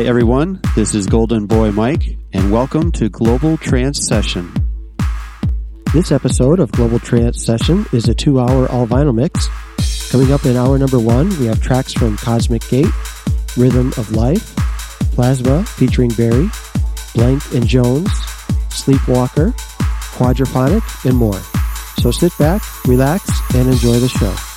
Hi, everyone. This is Golden Boy Mike, and welcome to Global Trance Session. This episode of Global Trance Session is a two hour all vinyl mix. Coming up in hour number one, we have tracks from Cosmic Gate, Rhythm of Life, Plasma featuring Barry, Blank and Jones, Sleepwalker, Quadraphonic, and more. So sit back, relax, and enjoy the show.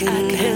Can help you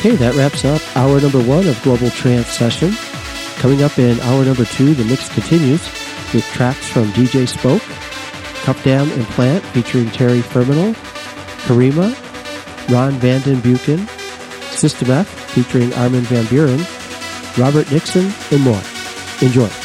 Okay, that wraps up hour number one of Global Trance Session. Coming up in hour number two, the mix continues with tracks from DJ Spoke, Cup Dam and Plant featuring Terry Ferminal, Karima, Ron van den Beuken, System F featuring Armin van Buuren, Robert Nickson, and more. Enjoy.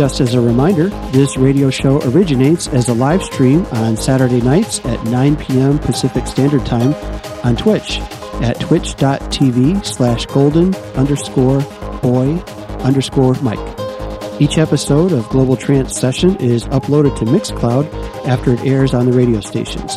Just as a reminder, this radio show originates as a live stream on Saturday nights at 9 p.m. Pacific Standard Time on Twitch at twitch.tv slash golden underscore boy underscore Mike. Each episode of Global Trance Session is uploaded to Mixcloud after it airs on the radio stations.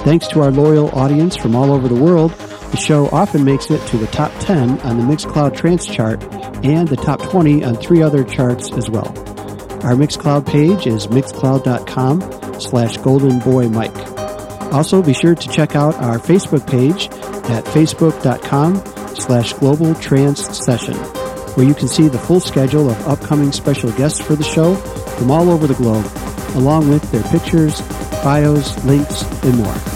Thanks to our loyal audience from all over the world, the show often makes it to the top 10 on the Mixcloud Trance chart and the top 20 on three other charts as well. Our Mixcloud page is mixcloud.com slash goldenboymike. Also, be sure to check out our Facebook page at facebook.com slash global trance session, where you can see the full schedule of upcoming special guests for the show from all over the globe, along with their pictures, bios, links, and more.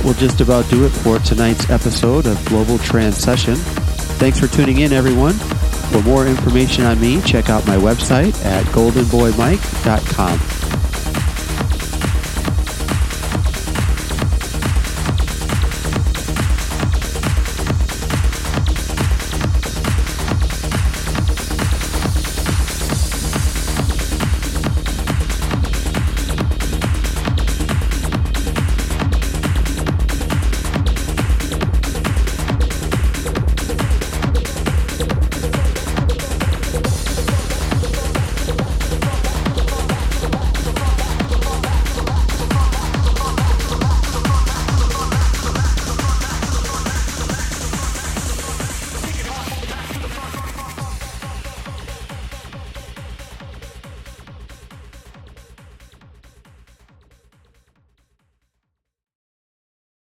That will just about do it for tonight's episode of Global Trance Session. Thanks for tuning in, everyone. For more information on me, check out my website at goldenboymike.com.